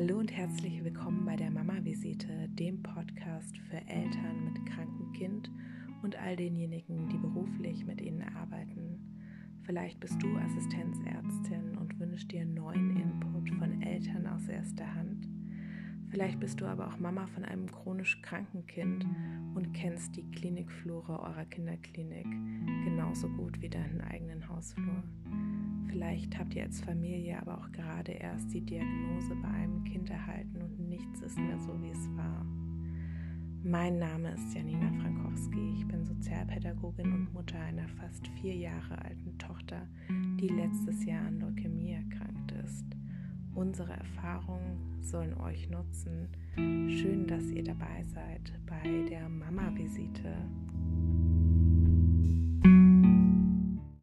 Hallo und herzlich willkommen bei der Mama-Visite, dem Podcast für Eltern mit krankem Kind und all denjenigen, die beruflich mit ihnen arbeiten. Vielleicht bist du Assistenzärztin und wünschst dir neuen Input von Eltern aus erster Hand. Vielleicht bist du aber auch Mama von einem chronisch kranken Kind und kennst die Klinikflure eurer Kinderklinik genauso gut wie deinen eigenen Hausflur. Vielleicht habt ihr als Familie aber auch gerade erst die Diagnose bei einem Kind erhalten und nichts ist mehr so, wie es war. Mein Name ist Janina Frankowski. Ich bin Sozialpädagogin und Mutter einer fast vier Jahre alten Tochter, die letztes Jahr an Leukämie erkrankt ist. Unsere Erfahrungen sollen euch nutzen. Schön, dass ihr dabei seid bei der Mama-Visite